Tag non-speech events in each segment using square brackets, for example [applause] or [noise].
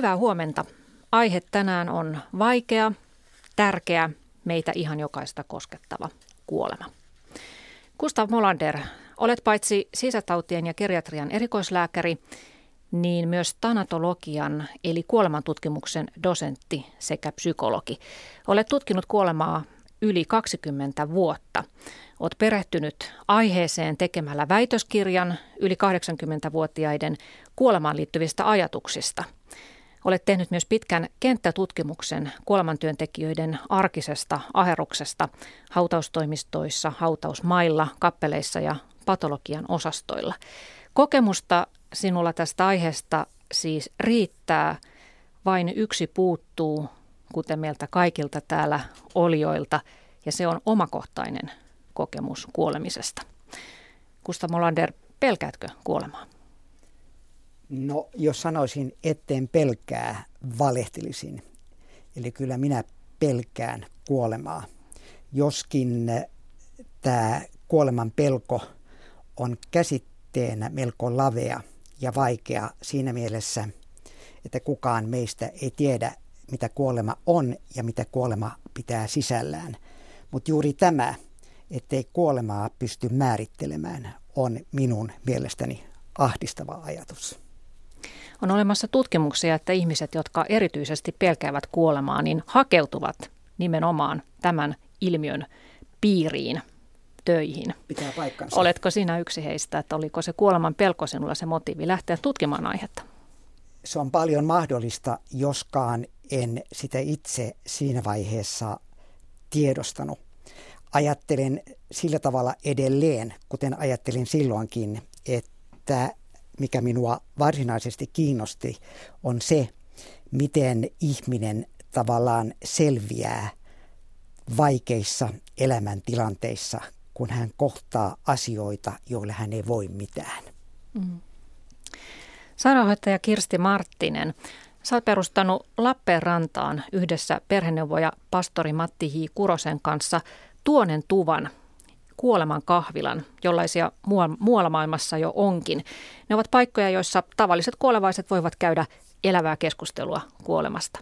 Hyvää huomenta. Aihe tänään on vaikea, tärkeä, meitä ihan jokaista koskettava kuolema. Gustav Molander, olet paitsi sisätautien ja geriatrian erikoislääkäri, niin myös tanatologian eli kuolemantutkimuksen dosentti sekä psykologi. Olet tutkinut kuolemaa yli 20 vuotta. Olet perehtynyt aiheeseen tekemällä väitöskirjan yli 80-vuotiaiden kuolemaan liittyvistä ajatuksista – Olet tehnyt myös pitkän kenttätutkimuksen kuolemantyöntekijöiden arkisesta aheruksesta hautaustoimistoissa, hautausmailla, kappeleissa ja patologian osastoilla. Kokemusta sinulla tästä aiheesta siis riittää, vain yksi puuttuu, kuten meiltä kaikilta täällä olioilta, ja se on omakohtainen kokemus kuolemisesta. Gustav Molander, pelkäätkö kuolemaa? No, jos sanoisin, etten pelkää, valehtelisin. Eli kyllä minä pelkään kuolemaa. Joskin eh, tämä kuoleman pelko on käsitteenä melko lavea ja vaikea siinä mielessä, että kukaan meistä ei tiedä, mitä kuolema on ja mitä kuolema pitää sisällään. Mutta juuri tämä, ettei kuolemaa pysty määrittelemään, on minun mielestäni ahdistava ajatus. On olemassa tutkimuksia, että ihmiset, jotka erityisesti pelkäävät kuolemaa, niin hakeutuvat nimenomaan tämän ilmiön piiriin töihin. Pitää paikkansa. Oletko sinä yksi heistä, että oliko se kuoleman pelko sinulla se motiivi lähteä tutkimaan aihetta? Se on paljon mahdollista, joskaan en sitä itse siinä vaiheessa tiedostanut. Ajattelen sillä tavalla edelleen, kuten ajattelin silloinkin, että mikä minua varsinaisesti kiinnosti, on se, miten ihminen tavallaan selviää vaikeissa elämäntilanteissa, kun hän kohtaa asioita, joille hän ei voi mitään. Mm. Sairaanhoitaja Kirsti Marttinen, sä oot perustanut Lappeenrantaan yhdessä perheneuvoja pastori Matti H. Kurosen kanssa Tuonen tuvan, kuoleman kahvilan, jollaisia muualla maailmassa jo onkin. Ne ovat paikkoja, joissa tavalliset kuolevaiset voivat käydä elävää keskustelua kuolemasta.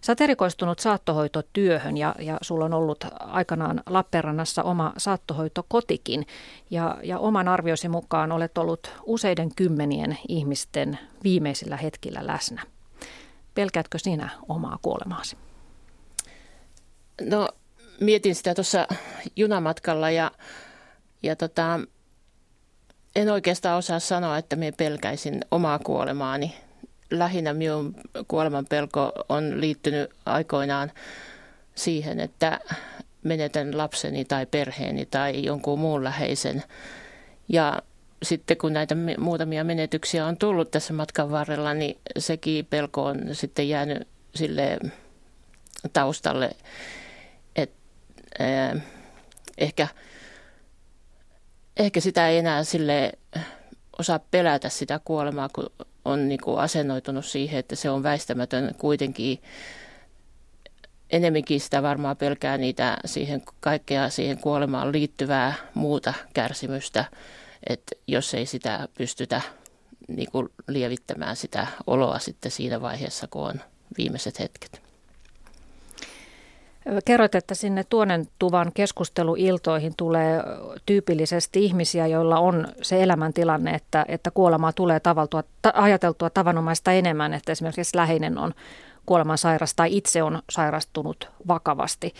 Sä oot erikoistunut saattohoitotyöhön ja, ja sulla on ollut aikanaan Lappeenrannassa oma saattohoitokotikin. Ja, ja oman arviosi mukaan olet ollut useiden kymmenien ihmisten viimeisillä hetkillä läsnä. Pelkäätkö sinä omaa kuolemaasi? No mietin sitä tuossa junamatkalla ja, ja tota, en oikeastaan osaa sanoa, että minä pelkäisin omaa kuolemaani. Lähinnä minun kuoleman pelko on liittynyt aikoinaan siihen, että menetän lapseni tai perheeni tai jonkun muun läheisen. Ja sitten kun näitä muutamia menetyksiä on tullut tässä matkan varrella, niin sekin pelko on sitten jäänyt sille taustalle ehkä, ehkä sitä ei enää sille osaa pelätä sitä kuolemaa, kun on niin kuin asennoitunut siihen, että se on väistämätön kuitenkin. Enemminkin sitä varmaan pelkää niitä siihen kaikkea siihen kuolemaan liittyvää muuta kärsimystä, että jos ei sitä pystytä niin kuin lievittämään sitä oloa sitten siinä vaiheessa, kun on viimeiset hetket. Kerroit, että sinne tuonen tuvan keskusteluiltoihin tulee tyypillisesti ihmisiä, joilla on se elämäntilanne, että, että kuolemaa tulee tavaltua, ta, ajateltua tavanomaista enemmän, että esimerkiksi läheinen on kuoleman sairas tai itse on sairastunut vakavasti.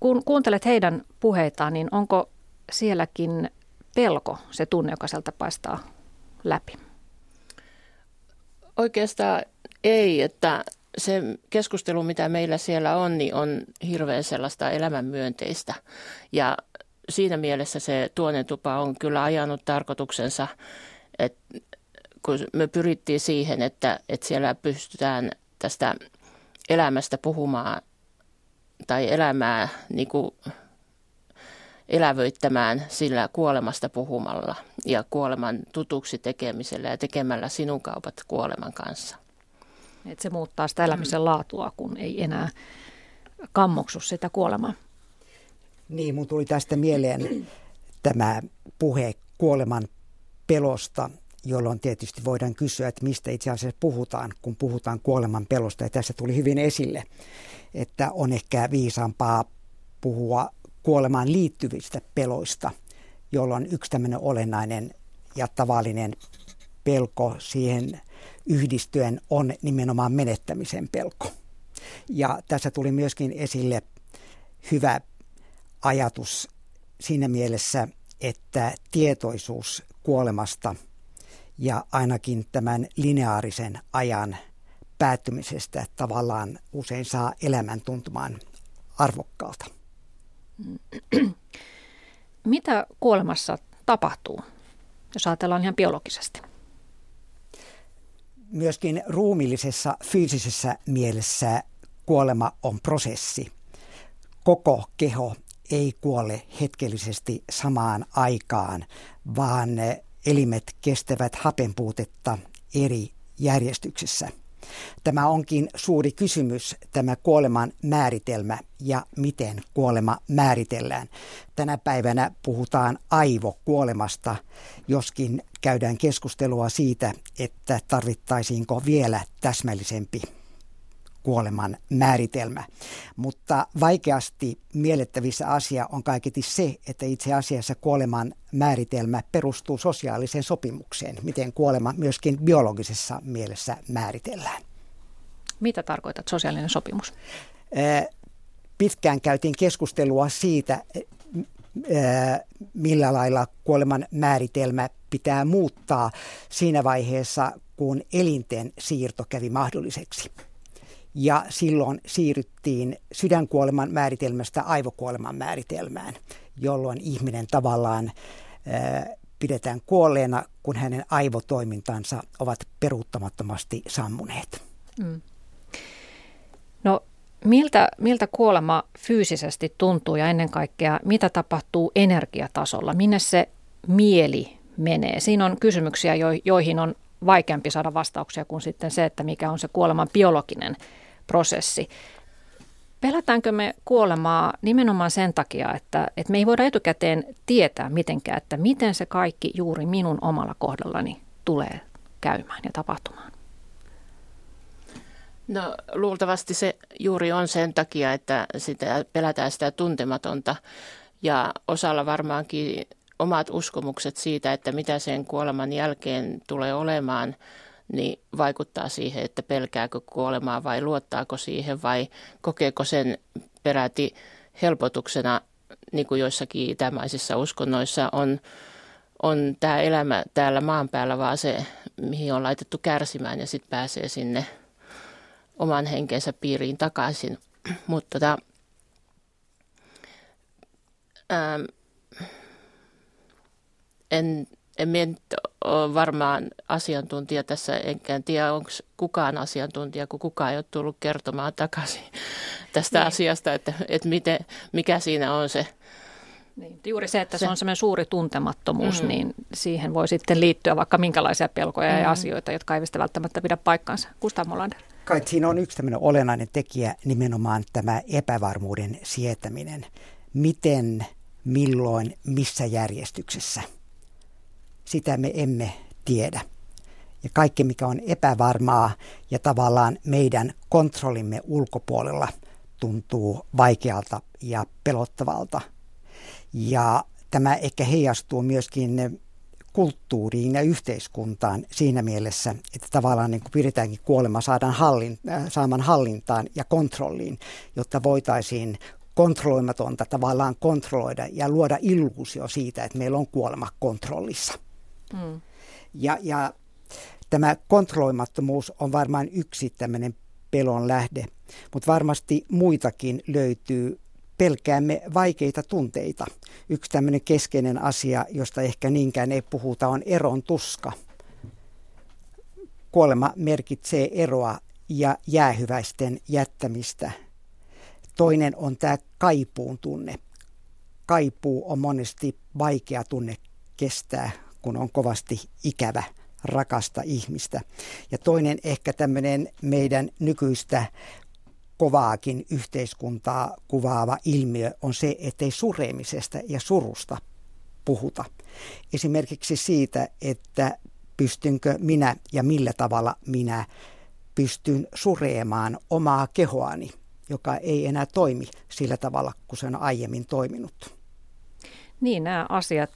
Kun kuuntelet heidän puheitaan, niin onko sielläkin pelko se tunne, joka sieltä paistaa läpi? Oikeastaan ei, että se keskustelu, mitä meillä siellä on, niin on hirveän sellaista elämänmyönteistä. Ja siinä mielessä se tuonen tupa on kyllä ajanut tarkoituksensa, että kun me pyrittiin siihen, että, että siellä pystytään tästä elämästä puhumaan tai elämää niin kuin elävöittämään sillä kuolemasta puhumalla ja kuoleman tutuksi tekemisellä ja tekemällä sinun kaupat kuoleman kanssa. Että se muuttaa sitä elämisen laatua, kun ei enää kammoksu sitä kuolemaa. Niin, mun tuli tästä mieleen tämä puhe kuoleman pelosta jolloin tietysti voidaan kysyä, että mistä itse asiassa puhutaan, kun puhutaan kuoleman pelosta. Ja tässä tuli hyvin esille, että on ehkä viisaampaa puhua kuolemaan liittyvistä peloista, jolloin yksi tämmöinen olennainen ja tavallinen pelko siihen yhdistyen on nimenomaan menettämisen pelko. Ja tässä tuli myöskin esille hyvä ajatus siinä mielessä, että tietoisuus kuolemasta ja ainakin tämän lineaarisen ajan päättymisestä tavallaan usein saa elämän tuntumaan arvokkaalta. Mitä kuolemassa tapahtuu, jos ajatellaan ihan biologisesti? Myöskin ruumillisessa fyysisessä mielessä kuolema on prosessi. Koko keho ei kuole hetkellisesti samaan aikaan, vaan elimet kestävät hapenpuutetta eri järjestyksessä. Tämä onkin suuri kysymys, tämä kuoleman määritelmä ja miten kuolema määritellään. Tänä päivänä puhutaan aivokuolemasta, joskin käydään keskustelua siitä, että tarvittaisiinko vielä täsmällisempi kuoleman määritelmä. Mutta vaikeasti miellettävissä asia on kaiketi se, että itse asiassa kuoleman määritelmä perustuu sosiaaliseen sopimukseen, miten kuolema myöskin biologisessa mielessä määritellään. Mitä tarkoitat sosiaalinen sopimus? Pitkään käytiin keskustelua siitä, millä lailla kuoleman määritelmä pitää muuttaa siinä vaiheessa, kun elinten siirto kävi mahdolliseksi ja silloin siirryttiin sydänkuoleman määritelmästä aivokuoleman määritelmään, jolloin ihminen tavallaan pidetään kuolleena, kun hänen aivotoimintansa ovat peruuttamattomasti sammuneet. Mm. No miltä, miltä kuolema fyysisesti tuntuu ja ennen kaikkea mitä tapahtuu energiatasolla? Minne se mieli menee? Siinä on kysymyksiä, joihin on vaikeampi saada vastauksia kuin sitten se, että mikä on se kuoleman biologinen prosessi. Pelätäänkö me kuolemaa nimenomaan sen takia, että, että me ei voida etukäteen tietää mitenkään, että miten se kaikki juuri minun omalla kohdallani tulee käymään ja tapahtumaan? No luultavasti se juuri on sen takia, että sitä, pelätään sitä tuntematonta ja osalla varmaankin omat uskomukset siitä, että mitä sen kuoleman jälkeen tulee olemaan – niin vaikuttaa siihen, että pelkääkö kuolemaa vai luottaako siihen vai kokeeko sen peräti helpotuksena, niin kuin joissakin itämaisissa uskonnoissa on, on tämä elämä täällä maan päällä, vaan se, mihin on laitettu kärsimään ja sitten pääsee sinne oman henkensä piiriin takaisin. [clears throat] Mutta tota, ähm, en en ole varmaan asiantuntija tässä, enkä tiedä onko kukaan asiantuntija, kun kukaan ei ole tullut kertomaan takaisin tästä niin. asiasta, että, että miten, mikä siinä on se. Niin, juuri se, että se, se on semmoinen suuri tuntemattomuus, mm. niin siihen voi sitten liittyä vaikka minkälaisia pelkoja mm. ja asioita, jotka eivät välttämättä pidä paikkaansa. Gustav Molander. Kai siinä on yksi tämmöinen olennainen tekijä, nimenomaan tämä epävarmuuden sietäminen. Miten, milloin, missä järjestyksessä – sitä me emme tiedä. Ja kaikki, mikä on epävarmaa ja tavallaan meidän kontrollimme ulkopuolella, tuntuu vaikealta ja pelottavalta. Ja tämä ehkä heijastuu myöskin kulttuuriin ja yhteiskuntaan siinä mielessä, että tavallaan niin pyritäänkin kuolema saadaan hallin, äh, saamaan hallintaan ja kontrolliin, jotta voitaisiin kontrolloimatonta tavallaan kontrolloida ja luoda illuusio siitä, että meillä on kuolema kontrollissa. Mm. Ja, ja tämä kontrolloimattomuus on varmaan yksi tämmöinen pelon lähde, mutta varmasti muitakin löytyy. Pelkäämme vaikeita tunteita. Yksi tämmöinen keskeinen asia, josta ehkä niinkään ei puhuta, on eron tuska. Kuolema merkitsee eroa ja jäähyväisten jättämistä. Toinen on tämä kaipuun tunne. Kaipuu on monesti vaikea tunne kestää kun on kovasti ikävä rakasta ihmistä. Ja toinen ehkä tämmöinen meidän nykyistä kovaakin yhteiskuntaa kuvaava ilmiö on se, ettei suremisesta ja surusta puhuta. Esimerkiksi siitä, että pystynkö minä ja millä tavalla minä pystyn sureemaan omaa kehoani, joka ei enää toimi sillä tavalla, kuin se on aiemmin toiminut. Niin, nämä asiat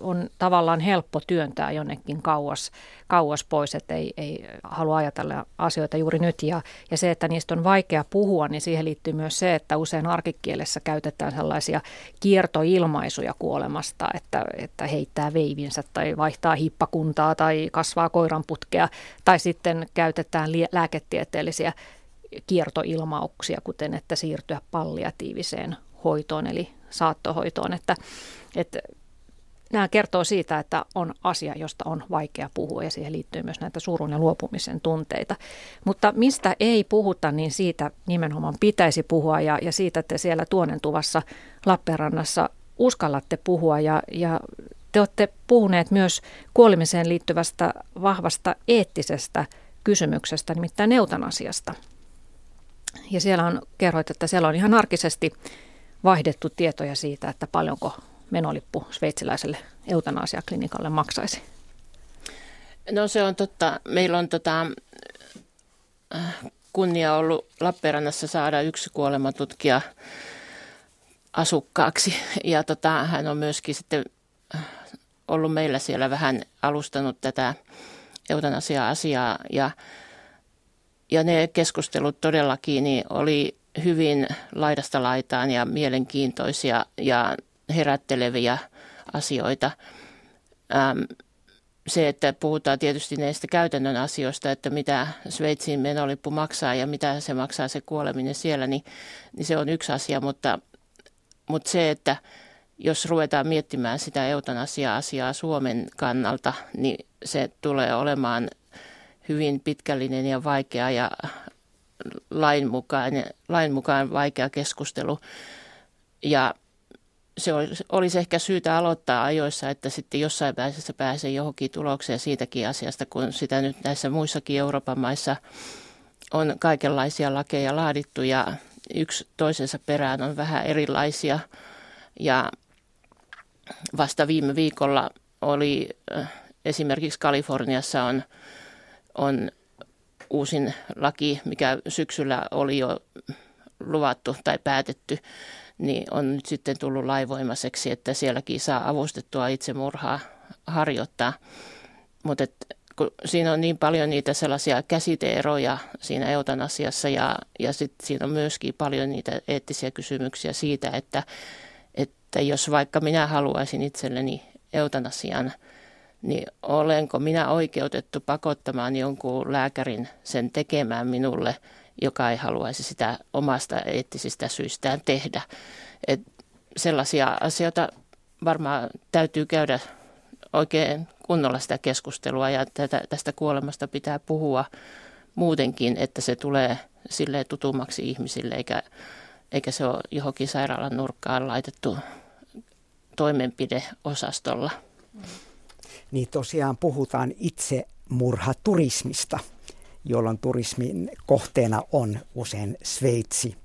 on tavallaan helppo työntää jonnekin kauas, kauas pois, että ei, ei halua ajatella asioita juuri nyt. Ja, ja se, että niistä on vaikea puhua, niin siihen liittyy myös se, että usein arkikielessä käytetään sellaisia kiertoilmaisuja kuolemasta, että, että heittää veivinsä tai vaihtaa hippakuntaa tai kasvaa koiranputkea, tai sitten käytetään lääketieteellisiä kiertoilmauksia, kuten että siirtyä palliatiiviseen hoitoon, eli saattohoitoon, että, että nämä kertoo siitä, että on asia, josta on vaikea puhua ja siihen liittyy myös näitä surun ja luopumisen tunteita. Mutta mistä ei puhuta, niin siitä nimenomaan pitäisi puhua ja, ja siitä te siellä Tuonentuvassa Lappeenrannassa uskallatte puhua ja, ja te olette puhuneet myös kuolemiseen liittyvästä vahvasta eettisestä kysymyksestä, nimittäin eutanasiasta. Ja siellä on, kerroit, että siellä on ihan arkisesti vaihdettu tietoja siitä, että paljonko menolippu sveitsiläiselle eutanasiaklinikalle maksaisi? No se on totta. Meillä on tota, kunnia ollut Lappeenrannassa saada yksi kuolematutkija asukkaaksi. Ja tota, hän on myöskin sitten ollut meillä siellä vähän alustanut tätä eutanasia-asiaa. Ja, ja ne keskustelut todellakin niin oli hyvin laidasta laitaan ja mielenkiintoisia ja herätteleviä asioita. Ähm, se, että puhutaan tietysti näistä käytännön asioista, että mitä Sveitsin menolippu maksaa ja mitä se maksaa se kuoleminen siellä, niin, niin se on yksi asia, mutta, mutta se, että jos ruvetaan miettimään sitä eutanasia-asiaa Suomen kannalta, niin se tulee olemaan hyvin pitkällinen ja vaikea ja lain mukaan, lain mukaan vaikea keskustelu. Ja se olisi, ehkä syytä aloittaa ajoissa, että sitten jossain pääsessä pääsee johonkin tulokseen siitäkin asiasta, kun sitä nyt näissä muissakin Euroopan maissa on kaikenlaisia lakeja laadittu ja yksi toisensa perään on vähän erilaisia. Ja vasta viime viikolla oli äh, esimerkiksi Kaliforniassa on, on uusin laki, mikä syksyllä oli jo luvattu tai päätetty, niin on nyt sitten tullut laivoimaiseksi, että sielläkin saa avustettua itsemurhaa harjoittaa. Mutta siinä on niin paljon niitä sellaisia käsiteeroja siinä eutanasiassa ja, ja sitten siinä on myöskin paljon niitä eettisiä kysymyksiä siitä, että, että jos vaikka minä haluaisin itselleni eutanasian – niin olenko minä oikeutettu pakottamaan jonkun lääkärin sen tekemään minulle, joka ei haluaisi sitä omasta eettisistä syistään tehdä. Et sellaisia asioita varmaan täytyy käydä oikein kunnolla sitä keskustelua ja tätä, tästä kuolemasta pitää puhua muutenkin, että se tulee sille tutummaksi ihmisille eikä, eikä se ole johonkin sairaalan nurkkaan laitettu toimenpideosastolla. Mm niin tosiaan puhutaan itsemurhaturismista, jolloin turismin kohteena on usein Sveitsi.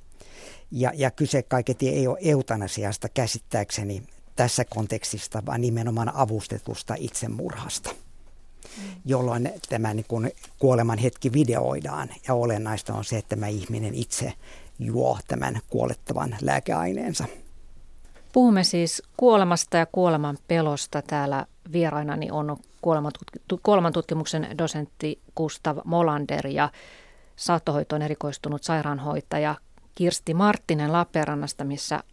Ja, ja kyse kaiketi ei ole eutanasiasta käsittääkseni tässä kontekstista, vaan nimenomaan avustetusta itsemurhasta, jolloin tämä niin kuin kuoleman hetki videoidaan. Ja olennaista on se, että tämä ihminen itse juo tämän kuolettavan lääkeaineensa. Puhumme siis kuolemasta ja kuoleman pelosta. Täällä vierainani on kuolemantutkimuksen dosentti Gustav Molander ja saattohoitoon erikoistunut sairaanhoitaja Kirsti Marttinen Lappeenrannasta, missä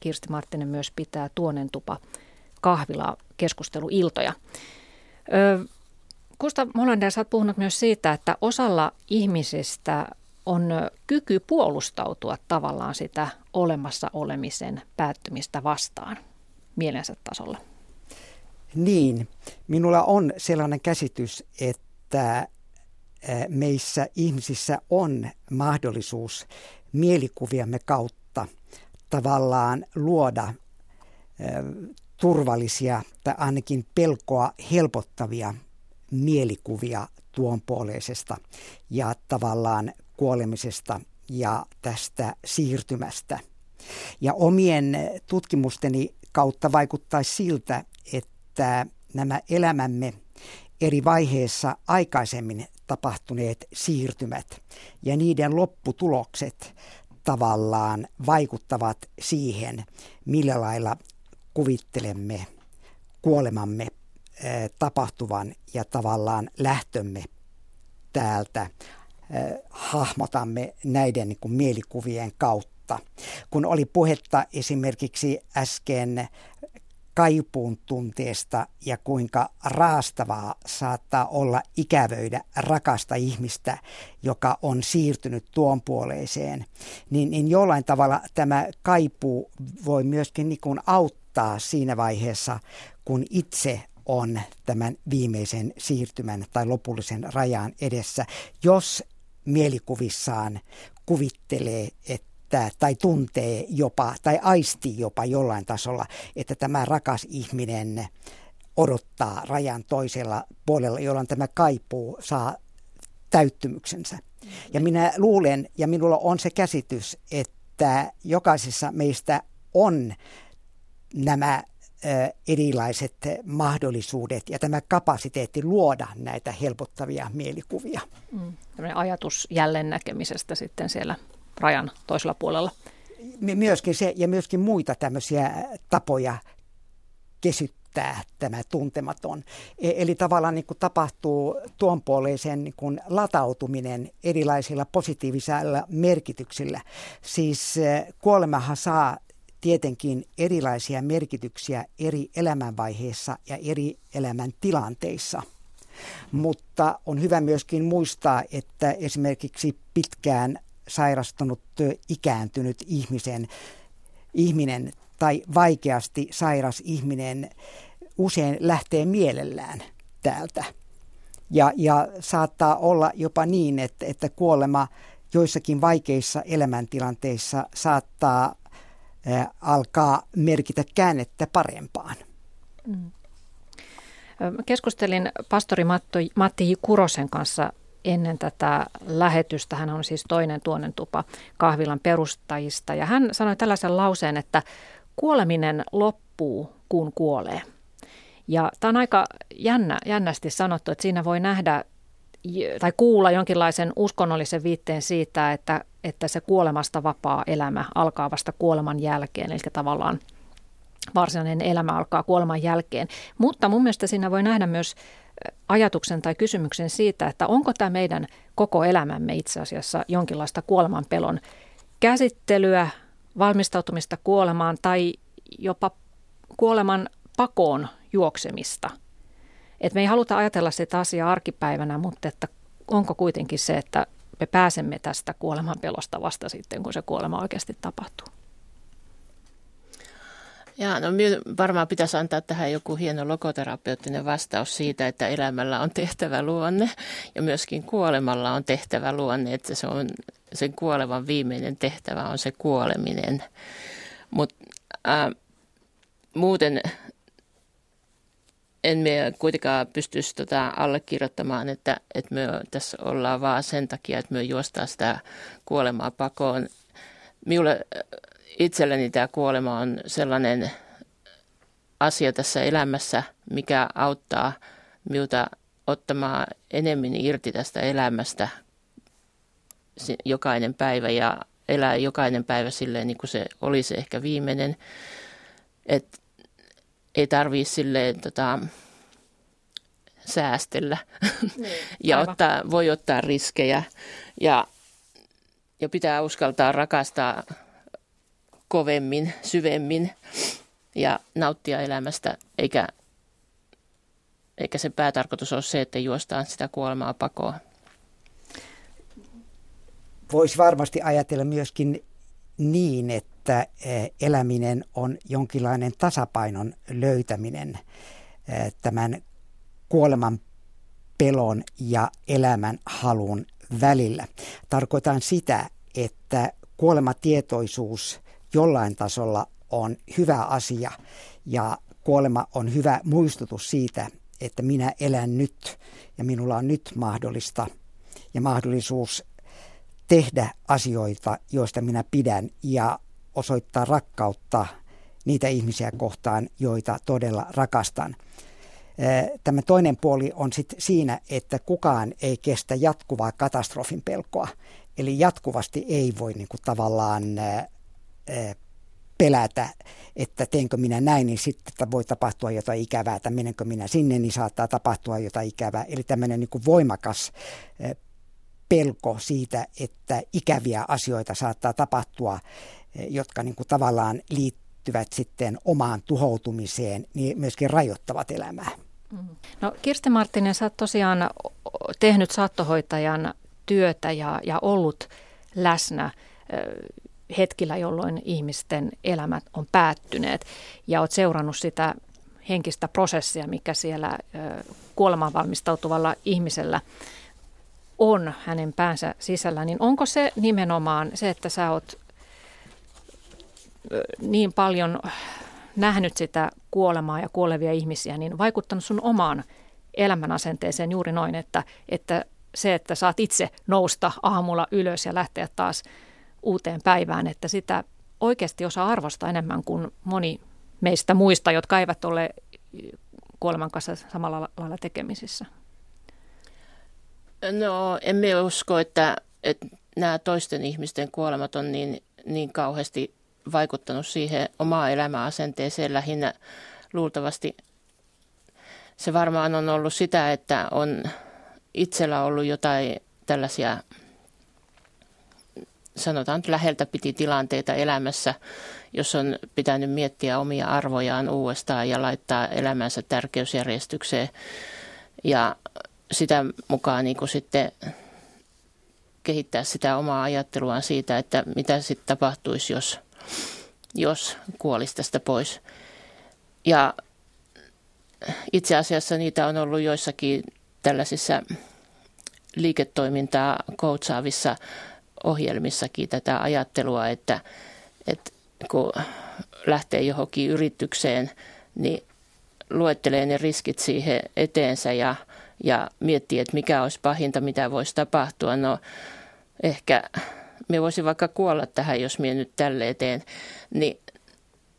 Kirsti Marttinen myös pitää tupa kahvilaa keskusteluiltoja. Gustav Molander, sä oot puhunut myös siitä, että osalla ihmisistä on kyky puolustautua tavallaan sitä olemassa olemisen päättymistä vastaan mielensä tasolla. Niin, minulla on sellainen käsitys, että meissä ihmisissä on mahdollisuus mielikuviamme kautta tavallaan luoda turvallisia tai ainakin pelkoa helpottavia mielikuvia tuon puoleisesta ja tavallaan kuolemisesta ja tästä siirtymästä. Ja omien tutkimusteni kautta vaikuttaisi siltä, että nämä elämämme eri vaiheissa aikaisemmin tapahtuneet siirtymät ja niiden lopputulokset tavallaan vaikuttavat siihen, millä lailla kuvittelemme kuolemamme tapahtuvan ja tavallaan lähtömme täältä hahmotamme näiden niin kuin mielikuvien kautta. Kun oli puhetta esimerkiksi äsken kaipuun tunteesta ja kuinka raastavaa saattaa olla ikävöidä rakasta ihmistä, joka on siirtynyt tuon puoleiseen, niin, niin jollain tavalla tämä kaipuu voi myöskin niin kuin auttaa siinä vaiheessa, kun itse on tämän viimeisen siirtymän tai lopullisen rajan edessä, jos mielikuvissaan kuvittelee, että tai tuntee jopa tai aisti jopa jollain tasolla, että tämä rakas ihminen odottaa rajan toisella puolella, jolloin tämä kaipuu saa täyttymyksensä. Ja minä luulen, ja minulla on se käsitys, että jokaisessa meistä on nämä erilaiset mahdollisuudet ja tämä kapasiteetti luoda näitä helpottavia mielikuvia. Mm. ajatus jälleen näkemisestä sitten siellä rajan toisella puolella. Myöskin se ja myöskin muita tämmöisiä tapoja kesyttää tämä tuntematon. E, eli tavallaan niin kuin tapahtuu tuonpuoleisen niin kuin latautuminen erilaisilla positiivisilla merkityksillä. Siis kuolemahan saa tietenkin erilaisia merkityksiä eri elämänvaiheissa ja eri elämäntilanteissa. Mutta on hyvä myöskin muistaa, että esimerkiksi pitkään sairastunut ikääntynyt ihmisen, ihminen tai vaikeasti sairas ihminen usein lähtee mielellään täältä. Ja, ja saattaa olla jopa niin, että, että kuolema joissakin vaikeissa elämäntilanteissa saattaa alkaa merkitä käännettä parempaan. Mm. Keskustelin pastori Matti Kurosen kanssa ennen tätä lähetystä. Hän on siis toinen tuonen tupa kahvilan perustajista. Ja hän sanoi tällaisen lauseen, että kuoleminen loppuu, kun kuolee. Ja tämä on aika jännä, jännästi sanottu, että siinä voi nähdä tai kuulla jonkinlaisen uskonnollisen viitteen siitä, että, että se kuolemasta vapaa elämä alkaa vasta kuoleman jälkeen, eli tavallaan varsinainen elämä alkaa kuoleman jälkeen. Mutta mun mielestä siinä voi nähdä myös ajatuksen tai kysymyksen siitä, että onko tämä meidän koko elämämme itse asiassa jonkinlaista kuoleman pelon käsittelyä, valmistautumista kuolemaan tai jopa kuoleman pakoon juoksemista – et me ei haluta ajatella sitä asiaa arkipäivänä, mutta että onko kuitenkin se, että me pääsemme tästä kuoleman pelosta vasta sitten, kun se kuolema oikeasti tapahtuu. Ja, no varmaan pitäisi antaa tähän joku hieno logoterapeuttinen vastaus siitä, että elämällä on tehtävä luonne ja myöskin kuolemalla on tehtävä luonne, että se on sen kuolevan viimeinen tehtävä on se kuoleminen. Mutta äh, muuten en me kuitenkaan pystyisi tota allekirjoittamaan, että, että me tässä ollaan vaan sen takia, että me juostaan sitä kuolemaa pakoon. Minulle itselleni tämä kuolema on sellainen asia tässä elämässä, mikä auttaa minulta ottamaan enemmän irti tästä elämästä jokainen päivä ja elää jokainen päivä silleen niin kuin se olisi ehkä viimeinen. Että ei tarvitse silleen tota, säästellä niin, ja ottaa, voi ottaa riskejä ja, ja pitää uskaltaa rakastaa kovemmin, syvemmin ja nauttia elämästä, eikä, eikä se päätarkoitus ole se, että juostaan sitä kuolemaa pakoa. Voisi varmasti ajatella myöskin niin, että eh, eläminen on jonkinlainen tasapainon löytäminen eh, tämän kuoleman pelon ja elämän halun välillä. Tarkoitan sitä, että kuolematietoisuus jollain tasolla on hyvä asia ja kuolema on hyvä muistutus siitä, että minä elän nyt ja minulla on nyt mahdollista ja mahdollisuus tehdä asioita, joista minä pidän ja osoittaa rakkautta niitä ihmisiä kohtaan, joita todella rakastan. Tämä toinen puoli on sitten siinä, että kukaan ei kestä jatkuvaa katastrofin pelkoa. Eli jatkuvasti ei voi niin tavallaan pelätä, että teenkö minä näin, niin sitten voi tapahtua jotain ikävää, että menenkö minä sinne, niin saattaa tapahtua jotain ikävää. Eli tämmöinen niin voimakas pelko siitä, että ikäviä asioita saattaa tapahtua, jotka niin kuin tavallaan liittyvät sitten omaan tuhoutumiseen, niin myöskin rajoittavat elämää. Mm. No Kirsti Marttinen, sä oot tosiaan tehnyt saattohoitajan työtä ja, ja ollut läsnä hetkillä, jolloin ihmisten elämät on päättyneet. Ja olet seurannut sitä henkistä prosessia, mikä siellä kuolemaan valmistautuvalla ihmisellä on hänen päänsä sisällä, niin onko se nimenomaan se, että sä oot niin paljon nähnyt sitä kuolemaa ja kuolevia ihmisiä, niin vaikuttanut sun omaan elämänasenteeseen juuri noin, että, että se, että saat itse nousta aamulla ylös ja lähteä taas uuteen päivään, että sitä oikeasti osaa arvostaa enemmän kuin moni meistä muista, jotka eivät ole kuoleman kanssa samalla lailla tekemisissä? No, emme usko, että, että nämä toisten ihmisten kuolemat on niin, niin kauheasti vaikuttanut siihen omaa elämäasenteeseen lähinnä luultavasti. Se varmaan on ollut sitä, että on itsellä ollut jotain tällaisia sanotaan nyt läheltä piti tilanteita elämässä, jos on pitänyt miettiä omia arvojaan uudestaan ja laittaa elämänsä tärkeysjärjestykseen. Ja sitä mukaan niin kuin sitten kehittää sitä omaa ajatteluaan siitä, että mitä sitten tapahtuisi, jos, jos kuolisi tästä pois. Ja itse asiassa niitä on ollut joissakin tällaisissa liiketoimintaa koutsaavissa ohjelmissakin tätä ajattelua, että, että kun lähtee johonkin yritykseen, niin luettelee ne riskit siihen eteensä ja, ja miettii, että mikä olisi pahinta, mitä voisi tapahtua. No ehkä me voisi vaikka kuolla tähän, jos minä nyt tälle eteen. Niin,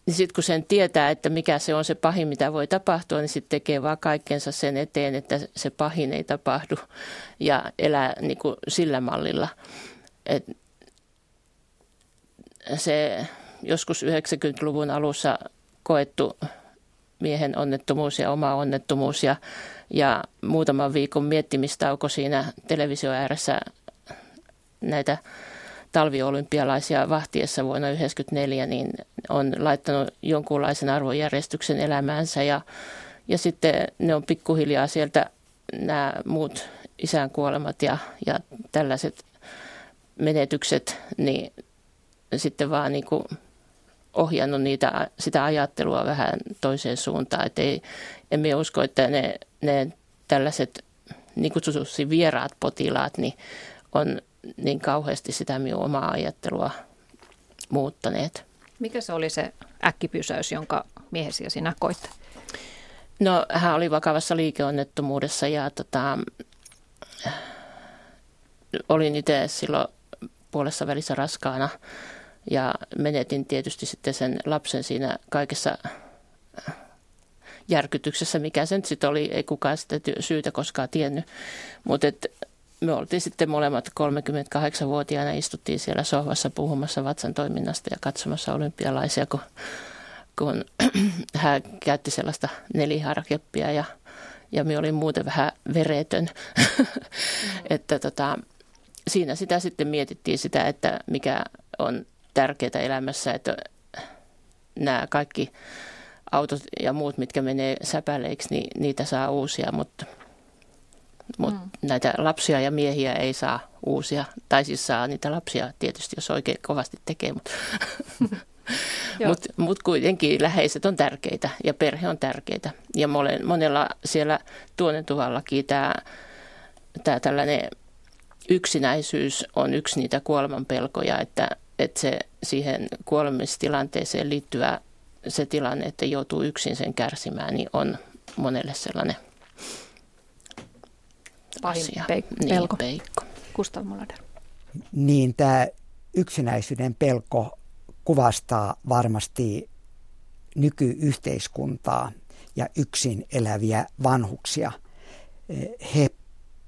niin sitten kun sen tietää, että mikä se on se pahin, mitä voi tapahtua, niin sitten tekee vaan kaikkensa sen eteen, että se pahin ei tapahdu ja elää niin kuin sillä mallilla. Et se joskus 90-luvun alussa koettu miehen onnettomuus ja oma onnettomuus ja, ja muutaman viikon miettimistauko siinä televisio ääressä näitä talviolympialaisia vahtiessa vuonna 1994, niin on laittanut jonkunlaisen arvojärjestyksen elämäänsä ja, ja sitten ne on pikkuhiljaa sieltä nämä muut isän kuolemat ja, ja tällaiset menetykset, niin sitten vaan niin kuin ohjannut niitä, sitä ajattelua vähän toiseen suuntaan. Että ei, emme usko, että ne, ne tällaiset niin kutsutusti vieraat potilaat niin on niin kauheasti sitä minun omaa ajattelua muuttaneet. Mikä se oli se äkkipysäys, jonka miehesi ja sinä koitte? No hän oli vakavassa liikeonnettomuudessa ja tota, olin itse silloin puolessa välissä raskaana ja menetin tietysti sitten sen lapsen siinä kaikessa järkytyksessä, mikä se nyt sitten oli, ei kukaan sitä syytä koskaan tiennyt. Mutta me oltiin sitten molemmat 38-vuotiaana, istuttiin siellä sohvassa puhumassa vatsan toiminnasta ja katsomassa olympialaisia, kun, kun [clears throat] hän käytti sellaista neliharkeppia ja, ja me olin muuten vähän veretön. Mm. [laughs] että tota, siinä sitä sitten mietittiin sitä, että mikä on tärkeää elämässä, että nämä kaikki autot ja muut, mitkä menee säpäleiksi, niin niitä saa uusia, mutta, mutta mm. näitä lapsia ja miehiä ei saa uusia. Tai siis saa niitä lapsia tietysti, jos oikein kovasti tekee, mutta [laughs] Mutta mut kuitenkin läheiset on tärkeitä ja perhe on tärkeitä. Ja monella siellä tuonentuvallakin tämä, tämä tällainen yksinäisyys on yksi niitä kuolemanpelkoja, että, että se siihen kuolemistilanteeseen liittyvä se tilanne, että joutuu yksin sen kärsimään, niin on monelle sellainen Pahin asia. Peik- niin, pelko. Peikko. Gustav Molander. Niin, tämä yksinäisyyden pelko kuvastaa varmasti nykyyhteiskuntaa. ja yksin eläviä vanhuksia. He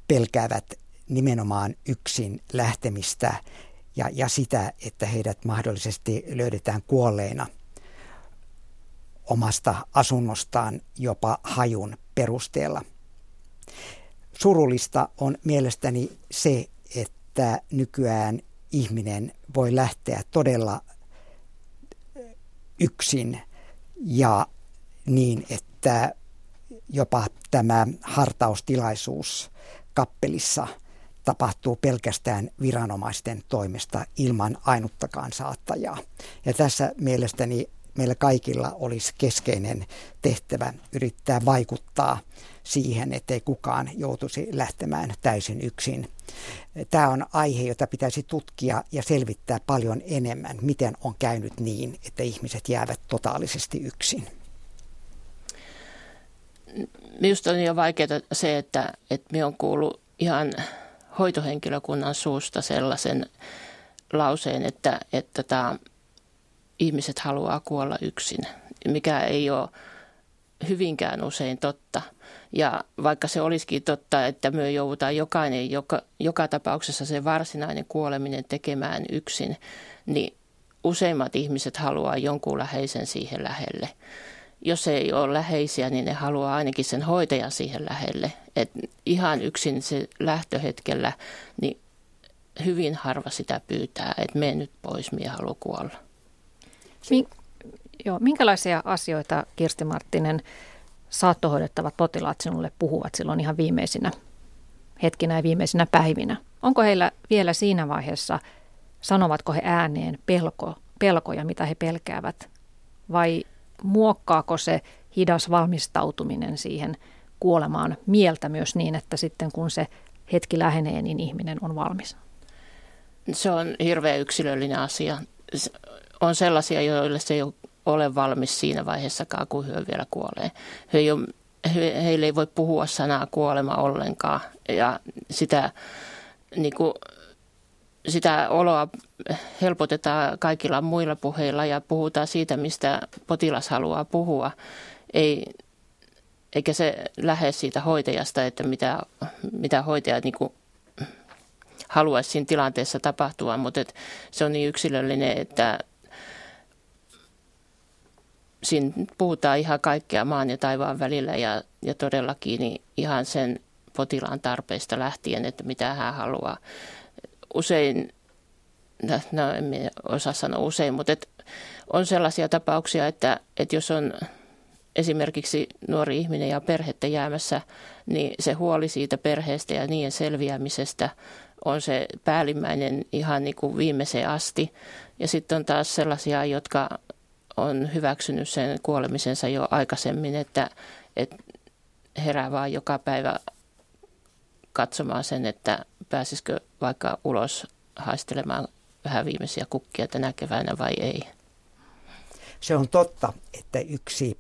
pelkäävät nimenomaan yksin lähtemistä ja, ja sitä, että heidät mahdollisesti löydetään kuolleina omasta asunnostaan jopa hajun perusteella. Surullista on mielestäni se, että nykyään ihminen voi lähteä todella yksin ja niin, että jopa tämä hartaustilaisuus kappelissa tapahtuu pelkästään viranomaisten toimesta ilman ainuttakaan saattajaa. Ja tässä mielestäni meillä kaikilla olisi keskeinen tehtävä yrittää vaikuttaa siihen, ettei kukaan joutuisi lähtemään täysin yksin. Tämä on aihe, jota pitäisi tutkia ja selvittää paljon enemmän, miten on käynyt niin, että ihmiset jäävät totaalisesti yksin. Minusta on jo vaikeaa se, että, että minä on kuullut ihan hoitohenkilökunnan suusta sellaisen lauseen, että, että tämä ihmiset haluaa kuolla yksin, mikä ei ole hyvinkään usein totta. Ja vaikka se olisikin totta, että me joudutaan jokainen, joka, joka tapauksessa se varsinainen kuoleminen tekemään yksin, niin useimmat ihmiset haluaa jonkun läheisen siihen lähelle. Jos ei ole läheisiä, niin ne haluaa ainakin sen hoitajan siihen lähelle. Et ihan yksin se lähtöhetkellä, niin hyvin harva sitä pyytää, että mene nyt pois, minä haluan kuolla. Min, joo, minkälaisia asioita, Kirsti Marttinen, saattohoidettavat potilaat sinulle puhuvat silloin ihan viimeisinä hetkinä ja viimeisinä päivinä? Onko heillä vielä siinä vaiheessa, sanovatko he ääneen pelko, pelkoja, mitä he pelkäävät? Vai muokkaako se hidas valmistautuminen siihen kuolemaan mieltä myös niin, että sitten kun se hetki lähenee, niin ihminen on valmis? Se on hirveän yksilöllinen asia on sellaisia, joille se ei ole valmis siinä vaiheessakaan, kun he vielä kuolee. He ei ole, he, heille ei voi puhua sanaa kuolema ollenkaan ja sitä, niin kuin, sitä oloa helpotetaan kaikilla muilla puheilla ja puhutaan siitä, mistä potilas haluaa puhua. Ei, eikä se lähde siitä hoitajasta, että mitä, mitä hoitaja niin kuin haluaisi siinä tilanteessa tapahtua, mutta se on niin yksilöllinen, että siinä puhutaan ihan kaikkea maan ja taivaan välillä ja, ja todellakin niin ihan sen potilaan tarpeista lähtien, että mitä hän haluaa. Usein, no, no en osaa sanoa usein, mutta et on sellaisia tapauksia, että, että jos on esimerkiksi nuori ihminen ja perhettä jäämässä, niin se huoli siitä perheestä ja niiden selviämisestä on se päällimmäinen ihan niin kuin viimeiseen asti. Ja sitten on taas sellaisia, jotka on hyväksynyt sen kuolemisensa jo aikaisemmin, että, että herää vaan joka päivä katsomaan sen, että pääsisikö vaikka ulos haistelemaan vähän viimeisiä kukkia tänä keväänä vai ei. Se on totta, että yksi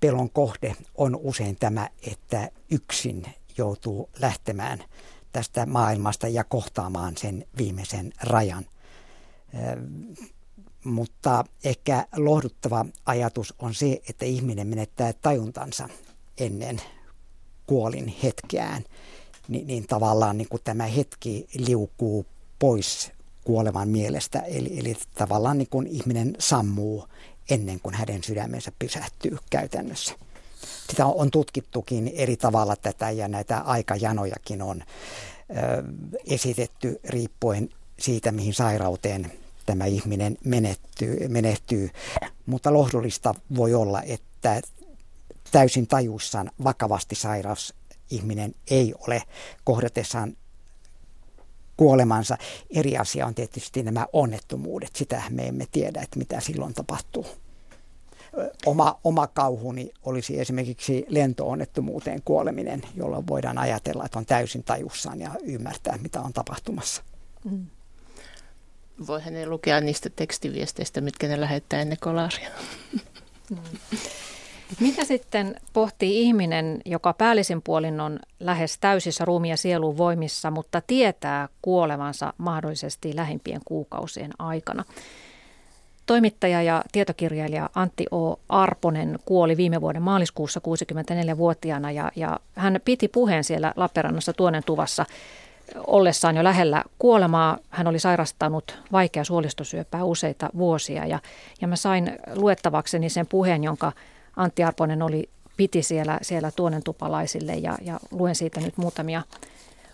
pelon kohde on usein tämä, että yksin joutuu lähtemään tästä maailmasta ja kohtaamaan sen viimeisen rajan mutta ehkä lohduttava ajatus on se, että ihminen menettää tajuntansa ennen kuolin hetkeään. Ni, niin tavallaan niin kuin tämä hetki liukuu pois kuolevan mielestä. Eli, eli tavallaan niin kuin ihminen sammuu ennen kuin hänen sydämensä pysähtyy käytännössä. Sitä on tutkittukin eri tavalla tätä ja näitä aikajanojakin on ö, esitetty riippuen siitä, mihin sairauteen tämä ihminen menettyy, menehtyy. Mutta lohdullista voi olla, että täysin tajuissaan vakavasti sairas ihminen ei ole kohdatessaan kuolemansa. Eri asia on tietysti nämä onnettomuudet. Sitä me emme tiedä, että mitä silloin tapahtuu. Oma, oma kauhuni olisi esimerkiksi lentoonnettomuuteen kuoleminen, jolloin voidaan ajatella, että on täysin tajussaan ja ymmärtää, mitä on tapahtumassa. Mm voi hänen lukea niistä tekstiviesteistä, mitkä ne lähettää ennen kolaria. Mm. Mitä sitten pohtii ihminen, joka päällisin puolin on lähes täysissä ruumi- ja sielun voimissa, mutta tietää kuolevansa mahdollisesti lähimpien kuukausien aikana? Toimittaja ja tietokirjailija Antti O. Arponen kuoli viime vuoden maaliskuussa 64-vuotiaana ja, ja hän piti puheen siellä Lappeenrannassa Tuonen tuvassa ollessaan jo lähellä kuolemaa. Hän oli sairastanut vaikea suolistosyöpää useita vuosia ja, ja mä sain luettavakseni sen puheen, jonka Antti oli, piti siellä, siellä Tuonen tupalaisille ja, ja luen siitä nyt muutamia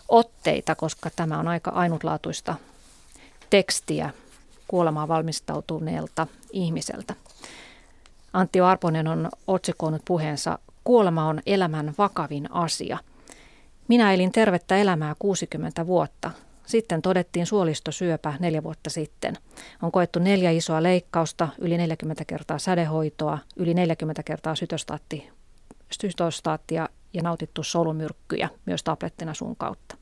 otteita, koska tämä on aika ainutlaatuista tekstiä kuolemaan valmistautuneelta ihmiseltä. Antti Arponen on otsikoinut puheensa Kuolema on elämän vakavin asia. Minä elin tervettä elämää 60 vuotta. Sitten todettiin suolistosyöpä neljä vuotta sitten. On koettu neljä isoa leikkausta, yli 40 kertaa sädehoitoa, yli 40 kertaa sytostaatti, sytostaattia ja nautittu solumyrkkyjä myös tablettina suun kautta.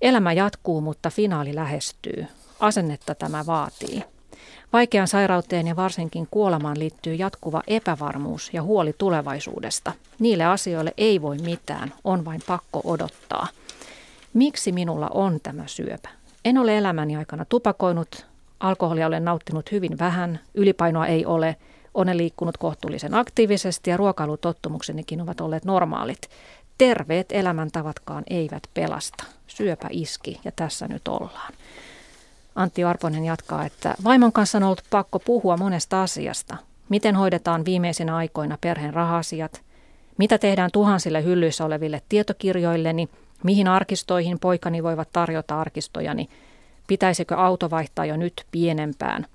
Elämä jatkuu, mutta finaali lähestyy. Asennetta tämä vaatii. Vaikean sairauteen ja varsinkin kuolemaan liittyy jatkuva epävarmuus ja huoli tulevaisuudesta. Niille asioille ei voi mitään, on vain pakko odottaa. Miksi minulla on tämä syöpä? En ole elämäni aikana tupakoinut, alkoholia olen nauttinut hyvin vähän, ylipainoa ei ole, olen liikkunut kohtuullisen aktiivisesti ja ruokailutottumuksenikin ovat olleet normaalit. Terveet elämäntavatkaan eivät pelasta. Syöpä iski ja tässä nyt ollaan. Antti Arponen jatkaa, että vaimon kanssa on ollut pakko puhua monesta asiasta. Miten hoidetaan viimeisinä aikoina perheen rahasiat? Mitä tehdään tuhansille hyllyissä oleville tietokirjoilleni? Mihin arkistoihin poikani voivat tarjota arkistojani? Pitäisikö auto vaihtaa jo nyt pienempään?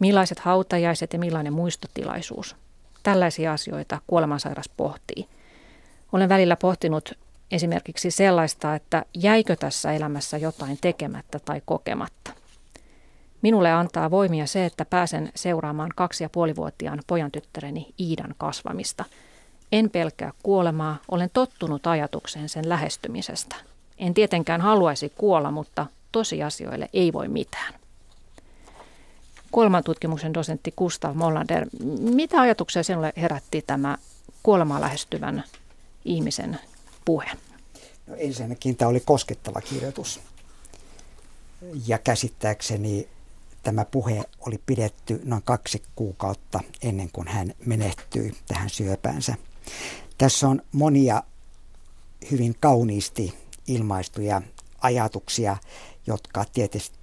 Millaiset hautajaiset ja millainen muistotilaisuus? Tällaisia asioita kuolemansairas pohtii. Olen välillä pohtinut esimerkiksi sellaista, että jäikö tässä elämässä jotain tekemättä tai kokematta. Minulle antaa voimia se, että pääsen seuraamaan kaksi ja puolivuotiaan pojan tyttäreni Iidan kasvamista. En pelkää kuolemaa, olen tottunut ajatukseen sen lähestymisestä. En tietenkään haluaisi kuolla, mutta tosiasioille ei voi mitään. Kuolemantutkimuksen dosentti Gustav Mollander, mitä ajatuksia sinulle herätti tämä kuolemaa lähestyvän ihmisen puhe? No ensinnäkin tämä oli koskettava kirjoitus. Ja käsittääkseni Tämä puhe oli pidetty noin kaksi kuukautta ennen kuin hän menehtyi tähän syöpäänsä. Tässä on monia hyvin kauniisti ilmaistuja ajatuksia, jotka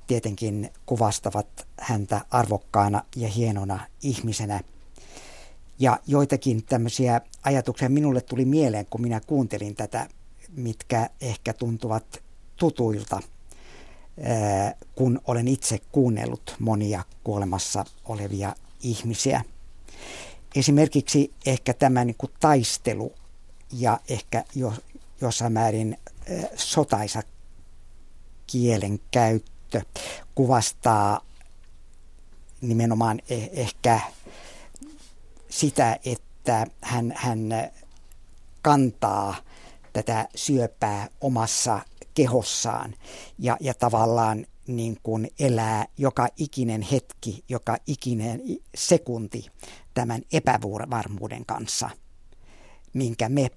tietenkin kuvastavat häntä arvokkaana ja hienona ihmisenä. Ja joitakin tämmöisiä ajatuksia minulle tuli mieleen, kun minä kuuntelin tätä, mitkä ehkä tuntuvat tutuilta – kun olen itse kuunnellut monia kuolemassa olevia ihmisiä. Esimerkiksi ehkä tämä niin kuin taistelu ja ehkä jo, jossain määrin sotaisa kielen käyttö kuvastaa nimenomaan e, ehkä sitä, että hän, hän kantaa tätä syöpää omassa kehossaan ja, ja tavallaan niin kuin elää joka ikinen hetki, joka ikinen sekunti tämän epävarmuuden kanssa, minkä me,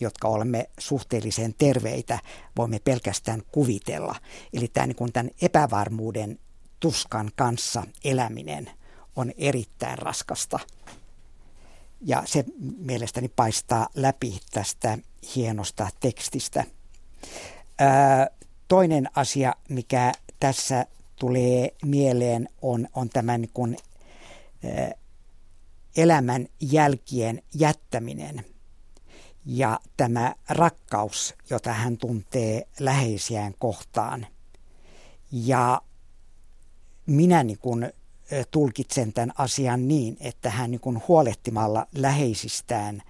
jotka olemme suhteellisen terveitä, voimme pelkästään kuvitella. Eli tämä niin tämän epävarmuuden tuskan kanssa eläminen on erittäin raskasta. Ja se mielestäni paistaa läpi tästä hienosta tekstistä. Toinen asia, mikä tässä tulee mieleen, on, on tämä niin kuin, elämän jälkien jättäminen ja tämä rakkaus, jota hän tuntee läheisiään kohtaan. Ja minä niin kuin tulkitsen tämän asian niin, että hän niin kuin huolehtimalla läheisistään